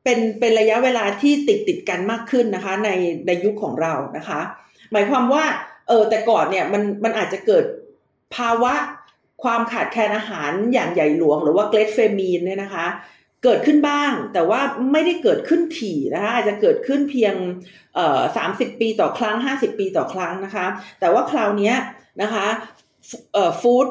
เป็นเป็นระยะเวลาที่ติดติดกันมากขึ้นนะคะ ในในยุคของเรานะคะ หมายความว่าเออแต่ก่อนเนี่ยมันมันอาจจะเกิดภาวะความขาดแคลนอาหารอย่างใหญ่หลวง หรือว่าเกรดเฟมีนเนี่ยนะคะ เกิดขึ้นบ้าง แต่ว่าไม่ได้เกิดขึ้นถี่นะคะอาจจะเกิดขึ้นเพียงสามสิบปีต่อครั้งห้าสิบปีต่อครั้งนะคะ แต่ว่าคราวนี้นะคะฟู้ด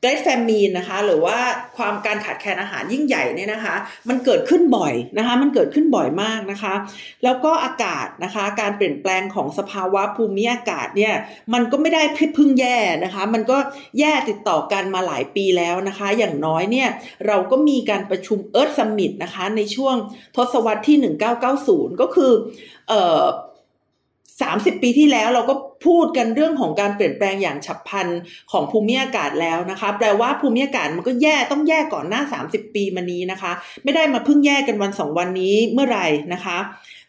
เกรดแฟมีนนะคะ หรือว่าความการขาดแคลนอาหารยิ่งใหญ่เนี่ยนะคะ มันเกิดขึ้นบ่อยนะคะ มันเกิดขึ้นบ่อยมากนะคะ แล้วก็อากาศนะคะ การเปลี่ยนแปลงของสภาวะภูมิอากาศเนี่ย มันก็ไม่ได้พิพึ่งแย่นะคะ มันก็แย่ติดต่อกันมาหลายปีแล้วนะคะ อย่างน้อยเนี่ย เราก็มีการประชุม Earth Summit นะคะ ในช่วงทศวรรษที่ 1990 ก็คือ เอ่อ สามสิบปีที่แล้วเราก็พูดกันเรื่องของการเปลี่ยนแปลงอย่างฉับพลันของภูมิอากาศแล้วนะคะ แปลว่าภูมิอากาศมันก็แย่ต้องแย่ก่อนหน้า 30 ปีมานี้นะคะ ไม่ได้มาเพิ่งแย่กันวันสองวันนี้เมื่อไหร่นะคะ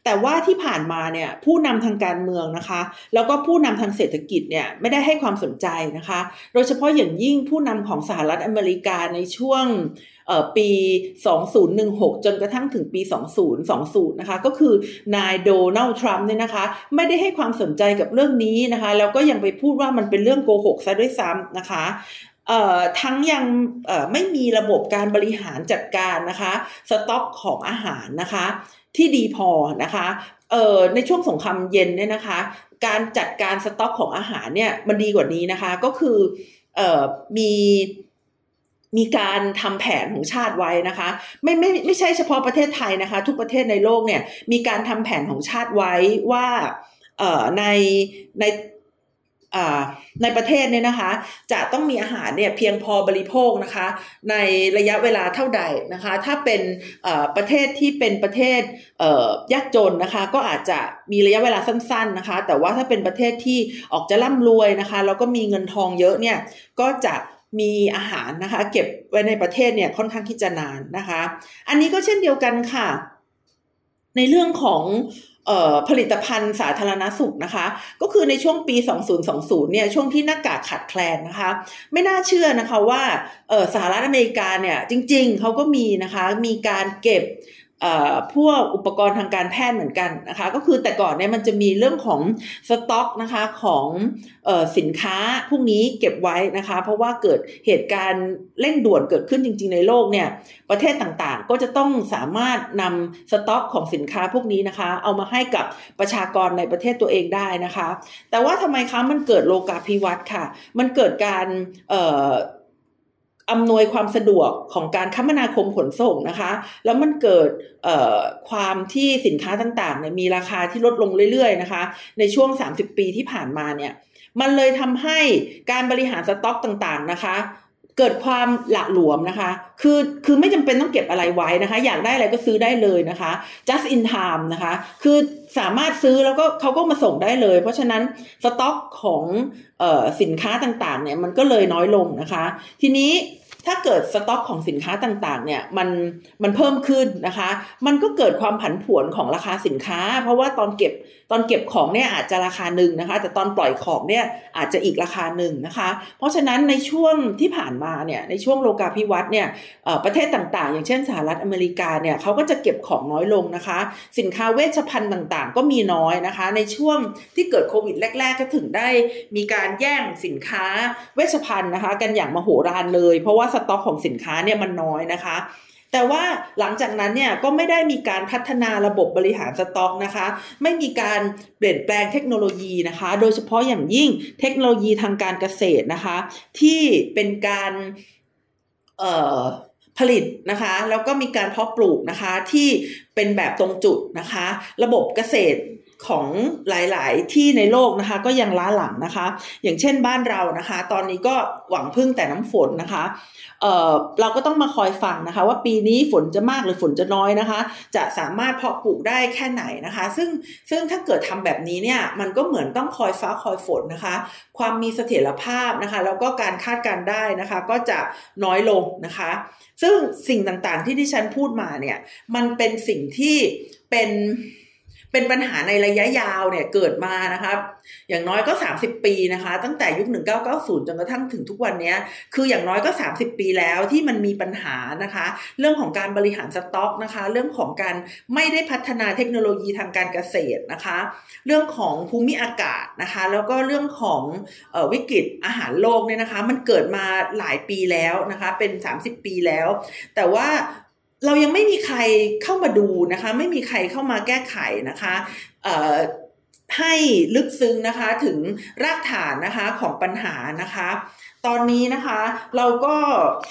แต่ว่าที่ผ่านมาเนี่ยผู้นำทางการเมืองนะคะ แล้วก็ผู้นำทางเศรษฐกิจเนี่ยไม่ได้ให้ความสนใจนะคะ โดยเฉพาะอย่างยิ่งผู้นำของสหรัฐอเมริกาในช่วง ปี 2016 จนกระทั่งถึงปี 2020 นะคะ ก็คือนายโดนัลด์ทรัมป์เนี่ยนะคะ ไม่ได้ให้ความสนใจกับเรื่องนี้นะคะ แล้วก็ยังไปพูดว่ามันเป็นเรื่องโกหกซะด้วยซ้ำนะคะทั้งยังไม่มีระบบการบริหารจัดการนะคะ สต็อกของอาหารนะคะ ที่ดีพอนะคะในช่วงสงครามเย็นเนี่ยนะคะ การจัดการสต็อกของอาหารเนี่ยมันดีกว่านี้นะคะ ก็คือมี มีการทำแผนของชาติไว้นะคะ ไม่ไม่ไม่ใช่เฉพาะประเทศไทยนะคะ ทุกประเทศในโลกเนี่ยมีการทำแผนของชาติไว้ว่าเอ่อในในในประเทศเนี่ยนะคะ จะต้องมีอาหารเนี่ยเพียงพอบริโภคนะคะ ในระยะเวลาเท่าใดนะคะ ถ้าเป็นประเทศที่เป็นประเทศยากจนนะคะ ก็อาจจะมีระยะเวลาสั้น ๆนะคะ แต่ว่าถ้าเป็นประเทศที่ออกจะร่ำรวยนะคะแล้วก็มีเงินทองเยอะเนี่ยก็จะ มีอาหารนะคะ เก็บไว้ในประเทศเนี่ยค่อนข้างที่จะนานนะคะ อันนี้ก็เช่นเดียวกันค่ะ ในเรื่องของผลิตภัณฑ์สาธารณสุขนะคะ ก็คือในช่วงปี 2020 เนี่ยช่วงที่หน้ากากขาดแคลนนะคะ ไม่น่าเชื่อนะคะว่าสหรัฐอเมริกาเนี่ยจริงๆ เขาก็มีนะคะมีการเก็บ พวกอุปกรณ์ทางการแพทย์เหมือนกันนะคะก็คือแต่ก่อนเนี่ยมันจะมีเรื่องของสต็อกนะคะของสินค้าพวกนี้เก็บไว้นะคะ เพราะว่าเกิดเหตุการณ์เร่งด่วนเกิดขึ้นจริง ๆ ในโลกเนี่ยประเทศต่างๆ ก็จะต้องสามารถนำสต็อกของสินค้าพวกนี้นะคะ เอามาให้กับประชากรในประเทศตัวเองได้นะคะ แต่ว่าทำไมคะมันเกิดโลกาภิวัตน์ค่ะ มันเกิดการ อำนวยความสะดวกของการคมนาคมขนส่งนะคะ แล้วมันเกิดความที่สินค้าต่างๆเนี่ยมีราคาที่ลดลงเรื่อยๆนะคะ ในช่วง 30 ปีที่ผ่านมาเนี่ย มันเลยทำให้การบริหารสต็อกต่างๆนะคะ เกิดความหละหลวมนะคะ คือ คือไม่จำเป็นต้องเก็บอะไรไว้นะคะ อยากได้อะไรก็ซื้อได้เลยนะคะ just in time นะคะ คือสามารถซื้อแล้วก็เขาก็มาส่งได้เลย เพราะฉะนั้นสต็อกของออสินค้าต่างๆ เนี่ยมันก็เลยน้อยลงนะคะ ทีนี้ถ้าเกิดสต็อกของสินค้าต่างๆ เนี่ยมันมันเพิ่มขึ้นนะคะ มันก็เกิดความผันผวนของราคาสินค้า เพราะว่าตอนเก็บตอนเก็บของเนี่ยอาจจะราคาหนึ่งนะคะ แต่ตอนปล่อยของเนี่ยอาจจะอีกราคาหนึ่งนะคะ เพราะฉะนั้นในช่วงที่ผ่านมาเนี่ยในช่วงโลกาภิวัตน์เนี่ยประเทศต่างๆ อย่างเช่นสหรัฐอเมริกาเนี่ยเขาก็จะเก็บของน้อยลงนะคะ สินค้าเวชภัณฑ์ต่างๆ ก็มีน้อยนะคะ ในช่วงที่เกิดโควิดแรก ๆ ก็ถึงได้มีการแย่งสินค้าเวชภัณฑ์นะคะ กันอย่างมโหฬารเลย เพราะว่าสต็อกของสินค้าเนี่ยมันน้อยนะคะ แต่ว่าหลังจากนั้นเนี่ยก็ไม่ได้มีการพัฒนาระบบบริหารสต็อกนะคะ ไม่มีการเปลี่ยนแปลงเทคโนโลยีนะคะ โดยเฉพาะอย่างยิ่งเทคโนโลยีทางการเกษตรนะคะ ที่เป็นการผลิตนะคะแล้วก็มีการเพาะปลูกนะคะที่เป็นแบบตรงจุดนะคะ ระบบเกษตร ของหลาย ๆ ที่ในโลกนะคะ ก็ยังล้าหลังนะคะ อย่างเช่นบ้านเรานะคะ ตอนนี้ก็หวังพึ่งแต่น้ำฝนนะคะเเราก็ต้องมาคอยฟังนะคะ ว่าปีนี้ฝนจะมากหรือฝนจะน้อยนะคะ จะสามารถเพาะปลูกได้แค่ไหนนะคะ ซึ่งซึ่งถ้าเกิดทำแบบนี้เนี่ยมันก็เหมือนต้องคอยฟ้าคอยฝนนะคะ ความมีเสถียรภาพนะคะ แล้วก็การคาดการได้นะคะ ก็จะน้อยลงนะคะ ซึ่งสิ่งต่างๆที่ที่ฉันพูดมาเนี่ยมันเป็นสิ่งที่เป็น เป็นปัญหาในระยะยาวเนี่ยเกิดมานะครับอย่างน้อยก็ 30 ปีนะคะ ตั้งแต่ยุค 1990 จนกระทั่งถึงทุกวันนี้คืออย่างน้อยก็ 30 ปีแล้วที่มันมีปัญหานะคะ เรื่องของการบริหารสต็อกนะคะ เรื่องของการไม่ได้พัฒนาเทคโนโลยีทางการเกษตรนะคะ เรื่องของภูมิอากาศนะคะ แล้วก็เรื่องของออวิกฤตอาหารโลกเนี่ยนะคะ มันเกิดมาหลายปีแล้วนะคะ เป็น 30 ปีแล้ว แต่ว่า เรายังไม่มีใครเข้ามาดูนะคะ ไม่มีใครเข้ามาแก้ไขนะคะให้ลึกซึ้งนะคะถึงรากฐานนะคะของปัญหานะคะ ตอนนี้นะคะเราก็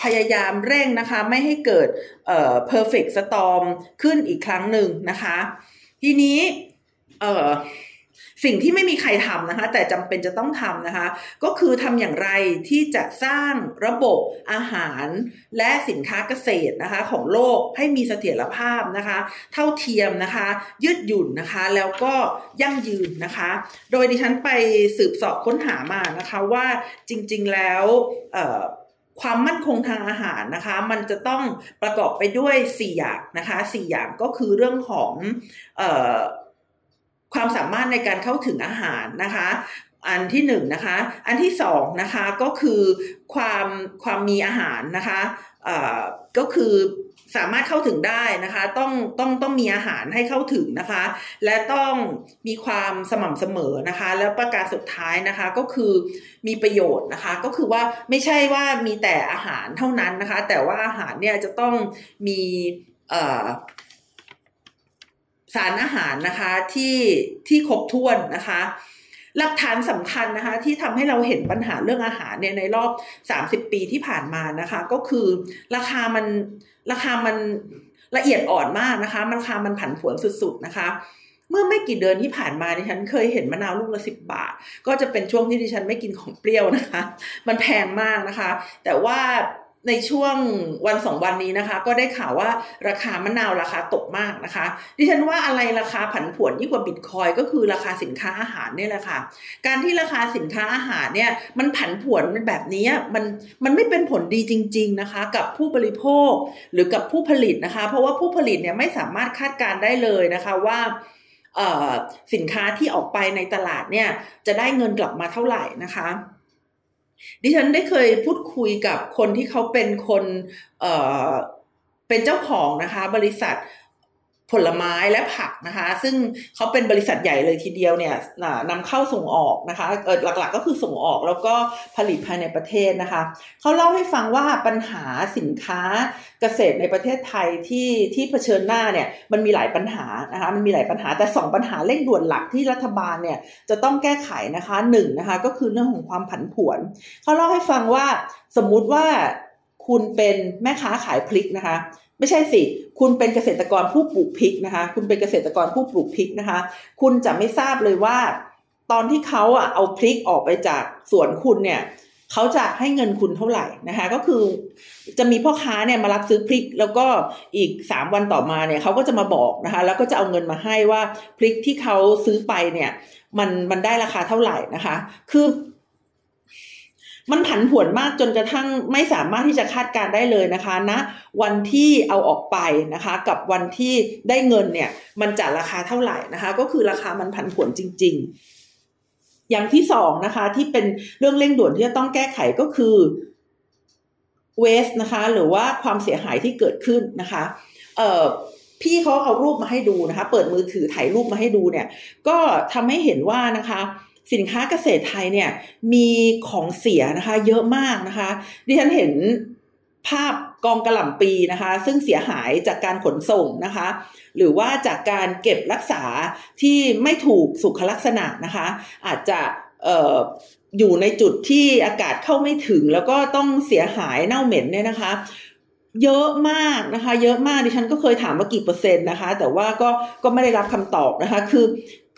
พยายามเร่งนะคะไม่ให้เกิดเอ่อ perfect storm ขึ้นอีกครั้งหนึ่งนะคะ ทีนี้เอ่อ สิ่งที่ไม่มีใครทำนะคะ แต่จำเป็นจะต้องทำนะคะ ก็คือทำอย่างไรที่จะสร้างระบบอาหารและสินค้าเกษตรนะคะ ของโลกให้มีเสถียรภาพนะคะ เท่าเทียมนะคะ ยืดหยุ่นนะคะ แล้วก็ยั่งยืนนะคะ โดยดิฉันไปสืบสอบค้นหามานะคะว่าจริง ๆแล้วความมั่นคงทางอาหารนะคะ มันจะต้องประกอบไปด้วย 4 อย่างนะคะ 4 อย่างก็คือเรื่องของ ความสามารถในการเข้าถึงอาหารนะคะ อันที่หนึ่งนะคะ อันที่สองนะคะก็คือความความมีอาหารนะคะก็คือสามารถเข้าถึงได้นะคะ ต้องต้องต้องมีอาหารให้เข้าถึงนะคะ และต้องมีความสม่ำเสมอนะคะ แล้วประการสุดท้ายนะคะก็คือมีประโยชน์นะคะ ก็คือว่าไม่ใช่ว่ามีแต่อาหารเท่านั้นนะคะ แต่ว่าอาหารเนี่ยจะต้องมี สารอาหารนะคะที่ที่ครบถ้วนนะคะหลักฐานสำคัญนะคะที่ทำให้เราเห็นปัญหาเรื่องอาหารเนี่ยในรอบ 30 ปีที่ผ่านมานะคะ ก็คือราคามันราคามันละเอียดอ่อนมากนะคะราคามันผันผวนสุด ๆนะคะ เมื่อไม่กี่เดือนที่ผ่านมาดิฉันเคยเห็นมะนาวลูกละสิบบาท ก็จะเป็นช่วงที่ดิฉันไม่กินของเปรี้ยวนะคะ มันแพงมากนะคะ แต่ว่า ในช่วงวันสองวันนี้นะคะ ก็ได้ข่าวว่าราคามะนาวราคาตกมากนะคะ ดิฉันว่าอะไรราคาผันผวนยิ่งกว่าบิตคอยก็คือราคาสินค้าอาหารเนี่ยแหละค่ะการที่ราคาสินค้าอาหารเนี่ยมันผันผวนมันแบบนี้มันมันไม่เป็นผลดีจริง ๆนะคะ กับผู้บริโภคหรือกับผู้ผลิตนะคะ เพราะว่าผู้ผลิตเนี่ยไม่สามารถคาดการได้เลยนะคะว่าสินค้าที่ออกไปในตลาดเนี่ยจะได้เงินกลับมาเท่าไหร่นะคะ ดิฉันได้เคยพูดคุยกับคนที่เขาเป็นคนเอ่อเป็นเจ้าของนะคะ บริษัท ผลไม้และผักนะคะ ซึ่งเขาเป็นบริษัทใหญ่เลยทีเดียวเนี่ยนำเข้าส่งออกนะคะเออหลักๆก็คือส่งออกแล้วก็ผลิตภายในประเทศนะคะเขาเล่าให้ฟังว่าปัญหาสินค้าเกษตรในประเทศไทยที่ที่เผชิญหน้าเนี่ยมันมีหลายปัญหานะคะมันมีหลายปัญหาแต่สองปัญหาเร่งด่วนหลักที่รัฐบาลเนี่ยจะต้องแก้ไขนะคะหนึ่งนะคะก็คือเรื่องของความผันผวนเขาเล่าให้ฟังว่าสมมุติว่าคุณเป็นแม่ค้าขายพริกนะคะ ไม่ใช่สิ คุณเป็นเกษตรกรผู้ปลูกพริกนะคะ คุณเป็นเกษตรกรผู้ปลูกพริกนะคะ คุณจะไม่ทราบเลยว่า ตอนที่เขาอะเอาพริกออกไปจากสวนคุณเนี่ยเขาจะให้เงินคุณเท่าไหร่นะคะ ก็คือจะมีพ่อค้าเนี่ยมารับซื้อพริก แล้วก็อีกสามวันต่อมาเนี่ยเขาก็จะมาบอกนะคะ แล้วก็จะเอาเงินมาให้ว่าพริกที่เขาซื้อไปเนี่ย มันมันได้ราคาเท่าไหร่นะคะ คือ มันผันผวนมากจนกระทั่งไม่สามารถที่จะคาดการได้เลยนะคะณนะวันที่เอาออกไปนะคะ กับวันที่ได้เงินเนี่ย มันจะราคาเท่าไหร่นะคะ ก็คือราคามันผันผวนจริง ๆ อย่างที่สองนะคะ ที่เป็นเรื่องเร่งด่วนที่จะต้องแก้ไขก็คือเวสนะคะ หรือว่าความเสียหายที่เกิดขึ้นนะคะ เอ่อพี่เขาเอารูปมาให้ดูนะคะ เปิดมือถือถ่ายรูปมาให้ดูเนี่ย ก็ทำให้เห็นว่านะคะ สินค้าเกษตรไทยเนี่ยมีของเสียนะคะเยอะมากนะคะดิฉันเห็นภาพกองกระหล่ำปีนะคะ ซึ่งเสียหายจากการขนส่งนะคะ หรือว่าจากการเก็บรักษาที่ไม่ถูกสุขลักษณะนะคะ อาจจะอออยู่ในจุดที่อากาศเข้าไม่ถึง แล้วก็ต้องเสียหายเน่าเหม็นเนี่ยนะคะ เยอะมากนะคะ เยอะมากดิฉันก็เคยถามว่ากี่เปอร์เซ็นต์นะคะ แต่ว่าก็ก็ไม่ได้รับคำตอบนะคะ คือ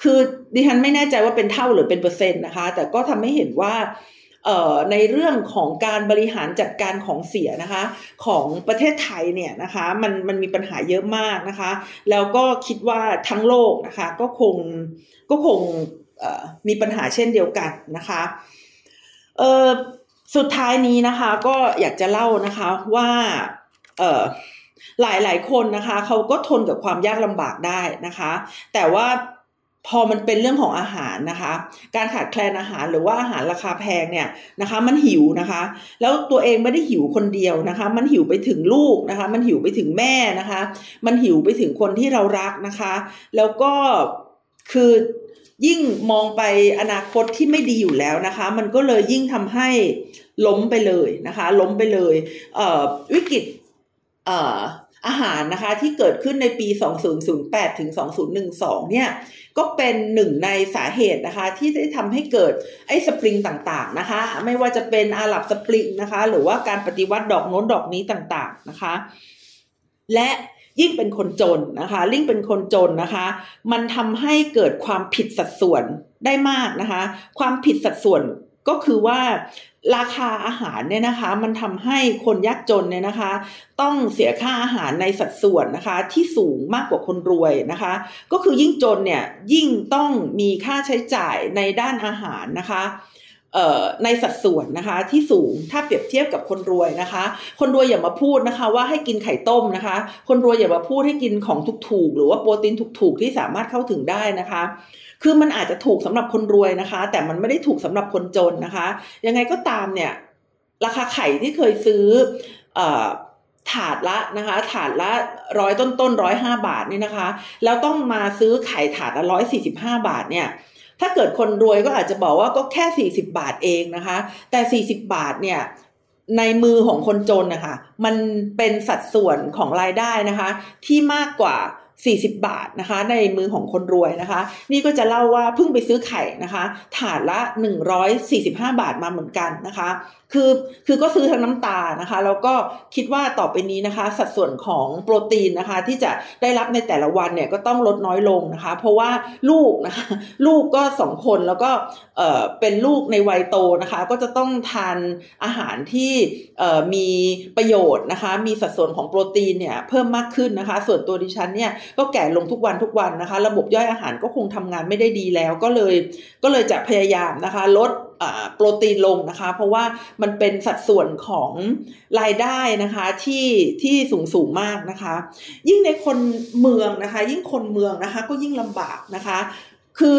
คือดิฉันไม่แน่ใจว่าเป็นเท่าหรือเป็นเปอร์เซ็นต์นะคะ แต่ก็ทำให้เห็นว่าในเรื่องของการบริหารจัดการของเสียนะคะ ของประเทศไทยเนี่ยนะคะมันมันมีปัญหาเยอะมากนะคะ แล้วก็คิดว่าทั้งโลกนะคะก็คงก็คงมีปัญหาเช่นเดียวกันนะคะสุดท้ายนี้นะคะก็อยากจะเล่านะคะว่าหลายหลายคนนะคะเขาก็ทนกับความยากลำบากได้นะคะ แต่ว่า พอมันเป็นเรื่องของอาหารนะคะ การขาดแคลนอาหารหรือว่าอาหารราคาแพงเนี่ยนะคะ มันหิวนะคะ แล้วตัวเองไม่ได้หิวคนเดียวนะคะ มันหิวไปถึงลูกนะคะ มันหิวไปถึงแม่นะคะ มันหิวไปถึงคนที่เรารักนะคะ แล้วก็คือยิ่งมองไปอนาคตที่ไม่ดีอยู่แล้วนะคะ มันก็เลยยิ่งทำให้ล้มไปเลยนะคะ ล้มไปเลยเอ่อวิกฤตเอาหารนะคะที่เกิดขึ้นในปี 2008 ถึง 2012 เนี่ยก็เป็นหนึ่งในสาเหตุนะคะที่ได้ทำให้เกิดไอ้สปริงต่างๆนะคะ ไม่ว่าจะเป็นอาหรับสปริงนะคะ หรือว่าการปฏิวัติดอกโน้นดอกนี้ต่างๆนะคะ และยิ่งเป็นคนจนนะคะยิ่งเป็นคนจนนะคะ มันทำให้เกิดความผิดสัดส่วนได้มากนะคะ ความผิดสัดส่วนก็คือว่า ราคาอาหารเนี่ยนะคะมันทำให้คนยากจนเนี่ยนะคะ ต้องเสียค่าอาหารในสัดส่วนนะคะ ที่สูงมากกว่าคนรวยนะคะ ก็คือยิ่งจนเนี่ยยิ่งต้องมีค่าใช้จ่ายในด้านอาหารนะคะ ในสัดส่วนนะคะที่สูงถ้าเปรียบเทียบกับคนรวยนะคะ คนรวยอย่ามาพูดนะคะ ว่าให้กินไข่ต้มนะคะ คนรวยอย่ามาพูดให้กินของถูกๆหรือว่าโปรตีนถูกๆที่สามารถเข้าถึงได้นะคะ คือมันอาจจะถูกสำหรับคนรวยนะคะ แต่มันไม่ได้ถูกสำหรับคนจนนะคะ ยังไงก็ตามเนี่ยราคาไข่ที่เคยซื้ออถาดละนะคะ ถาดละร้อยต้นต้นร้อยห้าบาทนี่นะคะ แล้วต้องมาซื้อไข่ถาดละร้อยสี่สิบห้าบาทเนี่ย ถ้าเกิดคนรวยก็อาจจะบอกว่าก็แค่สี่สิบาทเองนะคะ แต่สี่สิบาทเนี่ยในมือของคนจนนะคะมันเป็นสัดส่วนของรายได้นะคะ ที่มากกว่า 40 บาทนะคะ ในมือของคนรวยนะคะ นี่ก็จะเล่าว่าเพิ่งไปซื้อไข่นะคะ ถาดละ 145 บาทมาเหมือนกันนะคะคือคือก็ซื้อทั้งน้ำตานะคะ แล้วก็คิดว่าต่อไปนี้นะคะ สัดส่วนของโปรตีนนะคะ ที่จะได้รับในแต่ละวันเนี่ยก็ต้องลดน้อยลงนะคะ เพราะว่าลูกนะคะ ลูกก็สองคนแล้วก็เอ่อเป็นลูกในวัยโตนะคะ ก็จะต้องทานอาหารที่เอ่อมีประโยชน์นะคะ มีสัดส่วนของโปรตีนเนี่ยเพิ่มมากขึ้นนะคะ ส่วนตัวดิฉันเนี่ยก็แก่ลงทุกวันทุกวันนะคะ ระบบย่อยอาหารก็คงทำงานไม่ได้ดีแล้วก็เลย ก็เลยจะพยายามนะคะ ลด โปรตีนลงนะคะ เพราะว่ามันเป็นสัดส่วนของรายได้นะคะที่ที่สูงสูงมากนะคะ ยิ่งในคนเมืองนะคะ ยิ่งคนเมืองนะคะ ก็ยิ่งลำบากนะคะ คือ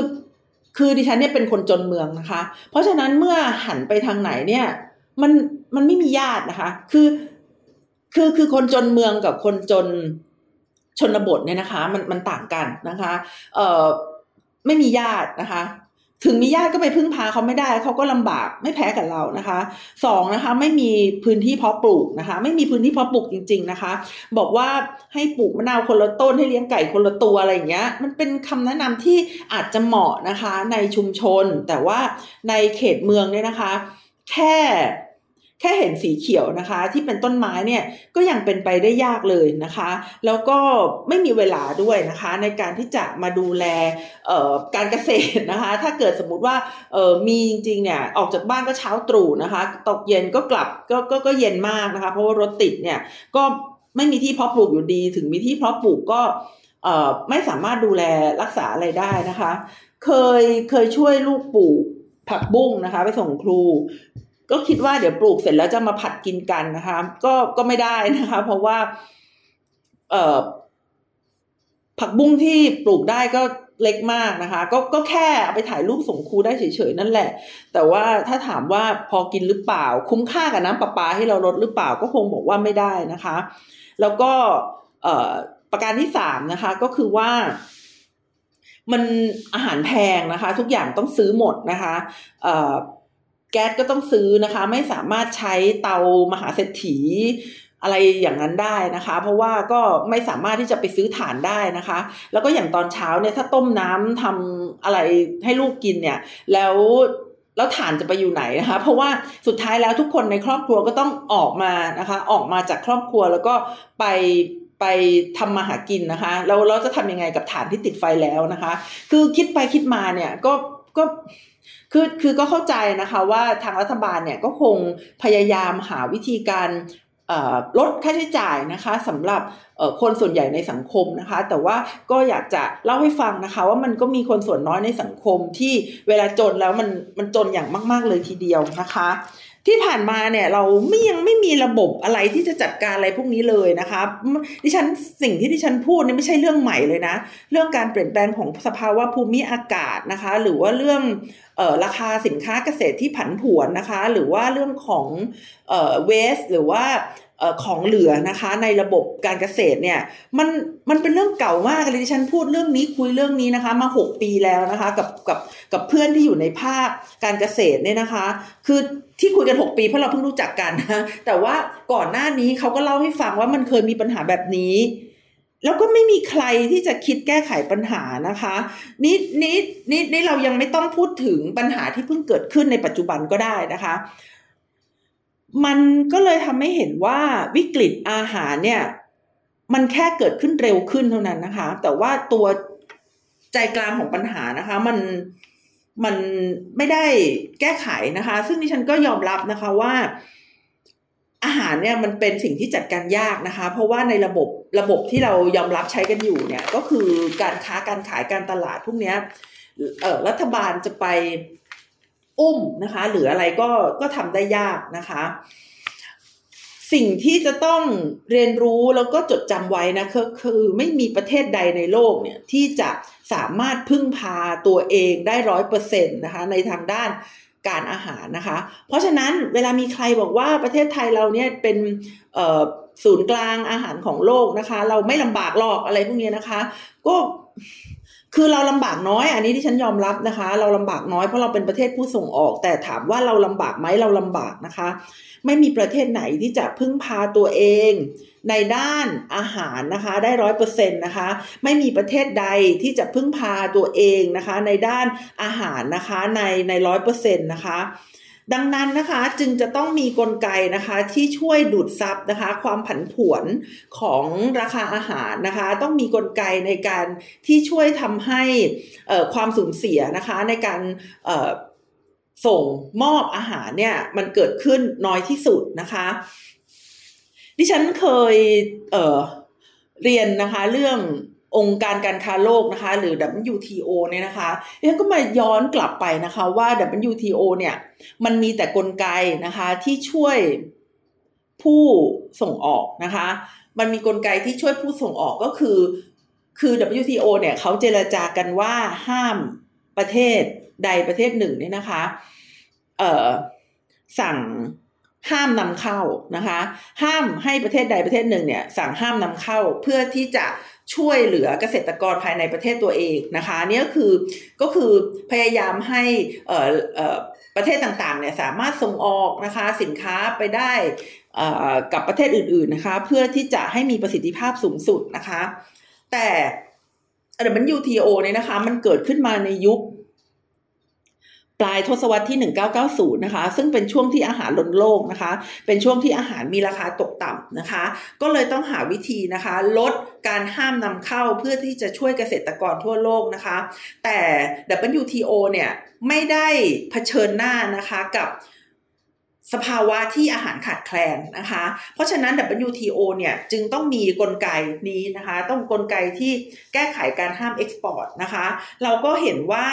คือดิฉันเนี่ยเป็นคนจนเมืองนะคะ เพราะฉะนั้นเมื่อหันไปทางไหนเนี่ยมันมันไม่มีญาตินะคะ คือคือคือคนจนเมืองกับคนจนชนบทเนี่ยนะคะ มันมันต่างกันนะคะ เอ่อไม่มีญาตินะคะ ถึงมีญาติก็ไปพึ่งพาเขาไม่ได้เขาก็ลำบากไม่แพ้กับเรานะคะสองนะคะไม่มีพื้นที่เพาะปลูกนะคะ ไม่มีพื้นที่เพาะปลูกจริง ๆนะคะ บอกว่าให้ปลูกมะนาวคนละต้นให้เลี้ยงไก่คนละตัวอะไรอย่างเงี้ย มันเป็นคำแนะนำที่อาจจะเหมาะนะคะในชุมชน แต่ว่าในเขตเมืองเนี่ยนะคะ แค่ แค่เห็นสีเขียวนะคะ ที่เป็นต้นไม้เนี่ยก็ยังเป็นไปได้ยากเลยนะคะ แล้วก็ไม่มีเวลาด้วยนะคะ ในการที่จะมาดูแลการเกษตรนะคะ ถ้าเกิดสมมุติว่ามีจริงๆเนี่ยออกจากบ้านก็เช้าตรู่นะคะ ตกเย็นก็กลับกก็ก็เย็นมากนะคะ เพราะว่ารถติดเนี่ยก็ไม่มีที่เพาะปลูกอยู่ดี ถึงมีที่เพาะปลูกก็ไม่สามารถดูแลรักษาอะไรได้นะคะ เคยเคยช่วยลูกปลูกผักบุ้งนะคะ ไปส่งครู ก็คิดว่าเดี๋ยวปลูกเสร็จแล้วจะมาผัดกินกันนะคะ ก็ก็ไม่ได้นะคะ เพราะว่า เอ่อผักบุ้งที่ปลูกได้ก็เล็กมากนะคะ ก็ก็แค่เอาไปถ่ายรูปส่งครูได้เฉยๆนั่นแหละ แต่ว่าถ้าถามว่าพอกินหรือเปล่า คุ้มค่ากับน้ำประปาให้เราลดหรือเปล่าก็คงบอกว่าไม่ได้นะคะ แล้วก็เประการที่สามนะคะก็คือว่า มันอาหารแพงนะคะ ทุกอย่างต้องซื้อหมดนะคะเก๊สก็ต้องซื้อนะคะ ไม่สามารถใช้เตามหาเศรษฐีอะไรอย่างนั้นได้นะคะ เพราะว่าก็ไม่สามารถที่จะไปซื้อฐานได้นะคะ แล้วก็อย่างตอนเช้าเนี่ยถ้าต้มน้ำทำอะไรให้ลูกกินเนี่ย แล้วแล้วฐานจะไปอยู่ไหนนะคะ เพราะว่าสุดท้ายแล้วทุกคนในครอบครัวก็ต้องออกมานะคะ ออกมาจากครอบครัวแล้วก็ไปไปทำมาหากินนะคะแล้วเราจะทำยังไงกับฐานที่ติดไฟแล้วนะคะ คือคิดไปคิดมาเนี่ยก็ก็ คือคือก็เข้าใจนะคะว่าทางรัฐบาลเนี่ยก็คงพยายามหาวิธีการลดค่าใช้จ่ายนะคะสำหรับคนส่วนใหญ่ในสังคมนะคะ แต่ว่าก็อยากจะเล่าให้ฟังนะคะว่ามันก็มีคนส่วนน้อยในสังคมที่เวลาจนแล้วมันมันจนอย่างมาก ๆเลยทีเดียวนะคะ ที่ผ่านมาเนี่ยเราไม่ยังไม่มีระบบอะไรที่จะจัดการอะไรพวกนี้เลยนะคะดิฉันสิ่งที่ดิฉันพูดนี่ไม่ใช่เรื่องใหม่เลยนะ เรื่องการเปลี่ยนแปลงของสภาวะภูมิอากาศนะคะ หรือว่าเรื่องออราคาสินค้าเกษตรที่ผันผวนนะคะ หรือว่าเรื่องของเวสหรือว่า ของเหลือนะคะ ในระบบการเกษตรเนี่ยมันมันเป็นเรื่องเก่ามากเลยที่ฉันพูดเรื่องนี้คุยเรื่องนี้นะคะ มา 6 ปีแล้วนะคะกับกับกับเพื่อนที่อยู่ในภาคการเกษตรเนี่ยนะคะ คือที่คุยกัน 6 ปีเพราะเราเพิ่งรู้จักกันนะแต่ว่าก่อนหน้านี้เขาก็เล่าให้ฟังว่ามันเคยมีปัญหาแบบนี้ แล้วก็ไม่มีใครที่จะคิดแก้ไขปัญหานะคะนี่นี่นี่นี่เรายังไม่ต้องพูดถึงปัญหาที่เพิ่งเกิดขึ้นในปัจจุบันก็ได้นะคะ มันก็เลยทำให้เห็นว่าวิกฤตอาหารเนี่ย มันแค่เกิดขึ้นเร็วขึ้นเท่านั้นนะคะ แต่ว่าตัวใจกลางของปัญหานะคะ มันมันไม่ได้แก้ไขนะคะ ซึ่งดิฉันก็ยอมรับนะคะว่า อาหารเนี่ยมันเป็นสิ่งที่จัดการยากนะคะ เพราะว่าในระบบระบบที่เรายอมรับใช้กันอยู่เนี่ย ก็คือการค้าการขายการตลาดพวกนี้เออรัฐบาลจะไป อุ้มนะคะ หรืออะไรก็ก็ทำได้ยากนะคะ สิ่งที่จะต้องเรียนรู้แล้วก็จดจำไว้นะคือคือไม่มีประเทศใดในโลกเนี่ยที่จะสามารถพึ่งพาตัวเองได้ร้อยเปอร์เซ็นต์นะคะ ในทางด้านการอาหารนะคะ เพราะฉะนั้นเวลามีใครบอกว่าประเทศไทยเราเนี่ยเป็นศูนย์กลางอาหารของโลกนะคะ เราไม่ลำบากหรอกอะไรพวกนี้นะคะ ก็ คือเราลำบากน้อย อันนี้ที่ฉันยอมรับนะคะ เราลำบากน้อยเพราะเราเป็นประเทศผู้ส่งออก แต่ถามว่าเราลำบากไหมเราลำบากนะคะ ไม่มีประเทศไหนที่จะพึ่งพาตัวเอง ในด้านอาหารนะคะได้ร้อยเปอร์เซ็นต์นะคะ ไม่มีประเทศใดที่จะพึ่งพาตัวเองนะคะ ในด้านอาหารนะคะในในร้อยเปอร์เซ็นต์นะคะ ดังนั้นนะคะจึงจะต้องมีกลไกนะคะที่ช่วยดูดซับนะคะ ความผันผวนของราคาอาหารนะคะ ต้องมีกลไกในการที่ช่วยทำให้ความสูญเสียนะคะในการส่งมอบอาหารเนี่ยมันเกิดขึ้นน้อยที่สุดนะคะ ดิฉันเคยเเรียนนะคะเรื่อง องค์การการค้าโลกนะคะ หรือ WTO เนี่ยนะคะเรียนก็มาย้อนกลับไปนะคะว่า WTO เนี่ยมันมีแต่กลไกนะคะที่ช่วยผู้ส่งออกนะคะ มันมีกลไกที่ช่วยผู้ส่งออกก็คือ คือ WTO เนี่ยเขาเจรจากันว่าห้ามประเทศใดประเทศหนึ่งเนี่ยนะคะ เอ่อสั่งห้ามนำเข้านะคะ ห้ามให้ประเทศใดประเทศหนึ่งเนี่ยสั่งห้ามนำเข้าเพื่อที่จะ ช่วยเหลือเกษตรกรภายในประเทศตัวเองนะคะนี่ก็คือก็คือพยายามให้ประเทศต่างๆเนี่ยสามารถส่งออกนะคะสินค้าไปได้กับประเทศอื่นๆนะคะเพื่อที่จะให้มีประสิทธิภาพสูงสุดนะคะ แต่ WTO เนี่ยนะคะมันเกิดขึ้นมาในยุค ปลายทศวรรษที่ 1990 นะคะ ซึ่งเป็นช่วงที่อาหารล้นโลกนะคะ เป็นช่วงที่อาหารมีราคาตกต่ำนะคะ ก็เลยต้องหาวิธีนะคะ ลดการห้ามนำเข้าเพื่อที่จะช่วยเกษตรกรทั่วโลกนะคะ แต่ WTO เนี่ยไม่ได้เผชิญหน้านะคะกับ สภาวะที่อาหารขาดแคลนนะคะ เพราะฉะนั้น WTO เนี่ยจึงต้องมีกลไกนี้นะคะ ต้องกลไกที่แก้ไขการห้ามเอ็กซ์พอร์ตนะคะ เราก็เห็นว่า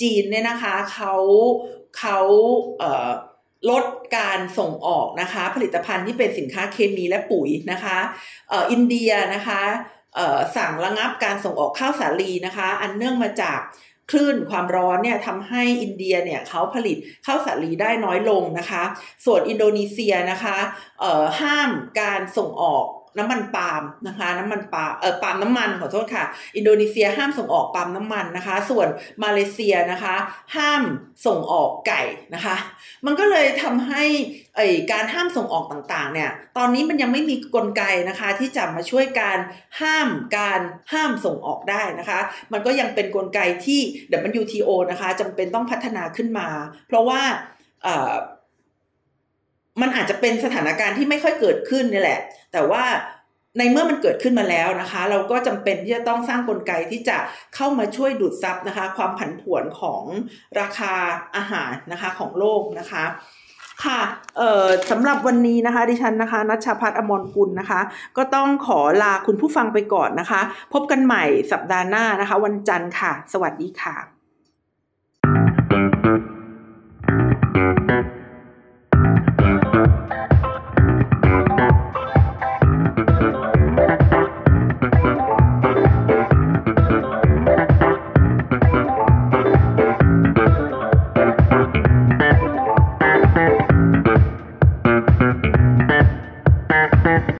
จีนเนี่ยนะคะเขาเขาเลดการส่งออกนะคะ ผลิตภัณฑ์ที่เป็นสินค้าเคมีและปุ๋ยนะคะอินเดียนะคะสั่งระงับการส่งออกข้าวสาลีนะคะ อันเนื่องมาจาก คลื่นความร้อนเนี่ยทำให้อินเดียเนี่ยเขาผลิตข้าวสาลีได้น้อยลงนะคะ ส่วนอินโดนีเซียนะคะห้ามการส่งออก น้ำมันปาล์มนะคะน้ำมันปาล์มเออปาล์มน้ำมันขอโทษค่ะ อินโดนีเซียห้ามส่งออกปาล์มน้ำมันนะคะ ส่วนมาเลเซียนะคะ ห้ามส่งออกไก่นะคะ มันก็เลยทำให้ไอการห้ามส่งออกต่างๆ เนี่ย ตอนนี้มันยังไม่มีกลไกนะคะ ที่จะมาช่วยการห้ามการห้ามส่งออกได้นะคะ มันก็ยังเป็นนกลไกที่ WTO นะคะจำเป็นต้องพัฒนาขึ้นมา เพราะว่า มันอาจจะเป็นสถานการณ์ที่ไม่ค่อยเกิดขึ้นนี่แหละ แต่ว่าในเมื่อมันเกิดขึ้นมาแล้วนะคะ เราก็จำเป็นที่จะต้องสร้างกลไกที่จะเข้ามาช่วยดูดซับนะคะ ความผันผวนของราคาอาหารนะคะของโลกนะคะค่ะเอ่อสำหรับวันนี้นะคะ ดิฉันนะคะนัชพัฒน์อมรกุลนะคะ ก็ต้องขอลาคุณผู้ฟังไปก่อนนะคะ พบกันใหม่สัปดาห์หน้านะคะ วันจันทร์ค่ะ สวัสดีค่ะ